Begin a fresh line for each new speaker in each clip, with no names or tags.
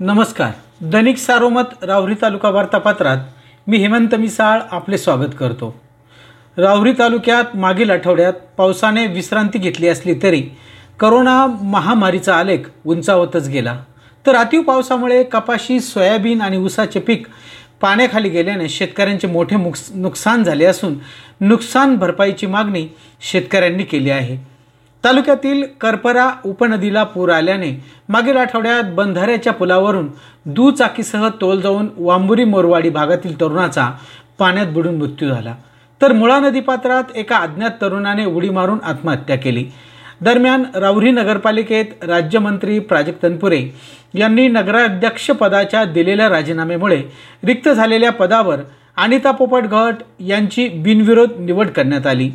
नमस्कार. दैनिक सारोमत राहुरी तालुका वार्तापत्रात मी हेमंत मिसाळ आपले स्वागत करतो. राहुरी तालुक्यात मागील आठवड्यात पावसाने विश्रांती घेतली असली तरी करोना महामारीचा आलेख उंचावतच गेला. तर अतिव पावसामुळे कपाशी सोयाबीन आणि ऊसाचे पीक पाण्याखाली गेल्याने शेतकऱ्यांचे मोठे मुक्स नुकसान झाले असून नुकसान भरपाईची मागणी शेतकऱ्यांनी केली आहे. तालुक्यातील करपरा उपनदीला पूर आल्याने मागील आठवड्यात बंधाऱ्याच्या पुलावरून दुचाकीसह तोल जाऊन वांबुरी मोरवाडी भागातील तरुणाचा पाण्यात बुडून मृत्यू झाला. तर मुळा नदीपात्रात एका अज्ञात तरुणाने उडी मारून आत्महत्या केली. दरम्यान राऊरी नगरपालिकेत राज्यमंत्री प्राजक्त तनपुरे यांनी नगराध्यक्ष पदाच्या दिलेल्या राजीनाम्यामुळे रिक्त झालेल्या पदावर अनिता पोपट घट यांची बिनविरोध निवड करण्यात आली.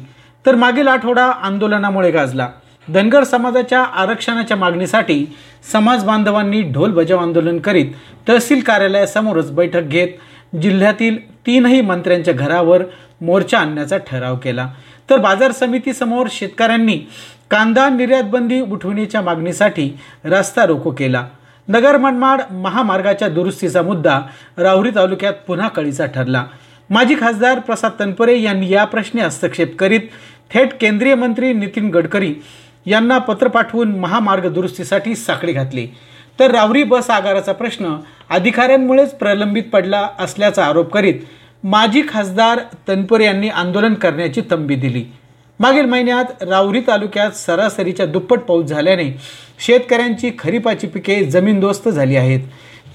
तर मागील आठवडा आंदोलनामुळे गाजला. धनगर समाजाच्या आरक्षणाच्या मागणीसाठी समाज बांधवांनी ढोल बजाव आंदोलन करीत तहसील कार्यालयासमोरच बैठक घेत जिल्ह्यातील तीनही मंत्र्यांच्या घरावर मोर्चा आणण्याचा ठराव केला. तर बाजार समितीसमोर शेतकऱ्यांनी कांदा निर्यात बंदी उठविण्याच्या मागणीसाठी रस्ता रोको केला. नगर मनमाड महामार्गाच्या दुरुस्तीचा मुद्दा राहुरी तालुक्यात पुन्हा कळीचा ठरला. माजी खासदार प्रसाद तनपुरे यांनी या प्रश्नी हस्तक्षेप करीत थेट केंद्रीय मंत्री नितीन गडकरी यांना पत्र पाठवून महामार्ग दुरुस्तीसाठी साखळी घातली. तर रावरी बस आगाराचा प्रश्न अधिकाऱ्यांमुळेच प्रलंबित पडला असल्याचा आरोप करीत माजी खासदार तनपुरे यांनी आंदोलन करण्याची तंबी दिली. मागील महिन्यात रावरी तालुक्यात सरासरीच्या दुप्पट पाऊस झाल्याने शेतकऱ्यांची खरीपाची पिके जमीनदोस्त झाली आहेत.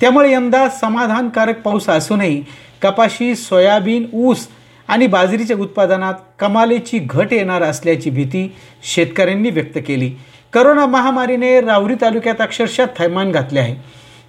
त्यामुळे यंदा समाधानकारक पाऊस असूनही कपाशी सोयाबीन ऊस आणि बाजरीच्या उत्पादनात कमालीची घट येणार असल्याची भीती शेतकऱ्यांनी व्यक्त केली. करोना महामारीने रावरी तालुक्यात अक्षरशः थैमान घातले आहे.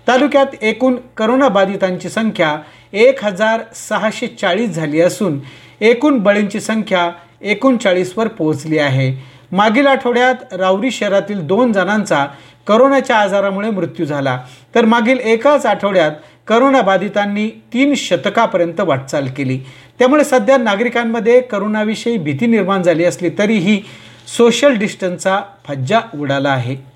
तालुक्यात एकूण करोनाबाधितांची संख्या एक हजार सहाशे चाळीस झाली असून एकूण बळींची संख्या एकोणचाळीसवर पोहोचली आहे. मागील आठवड्यात रावरी शहरातील दोन जणांचा करोनाच्या आजारामुळे मृत्यू झाला. तर मागील एकाच आठवड्यात करोनाबाधितांनी तीन शतकापर्यंत वाटचाल केली. त्यामुळे सध्या नागरिकांमध्ये करोनाविषयी भीती निर्माण झाली असली तरीही सोशल डिस्टन्सचा फज्जा उडाला आहे.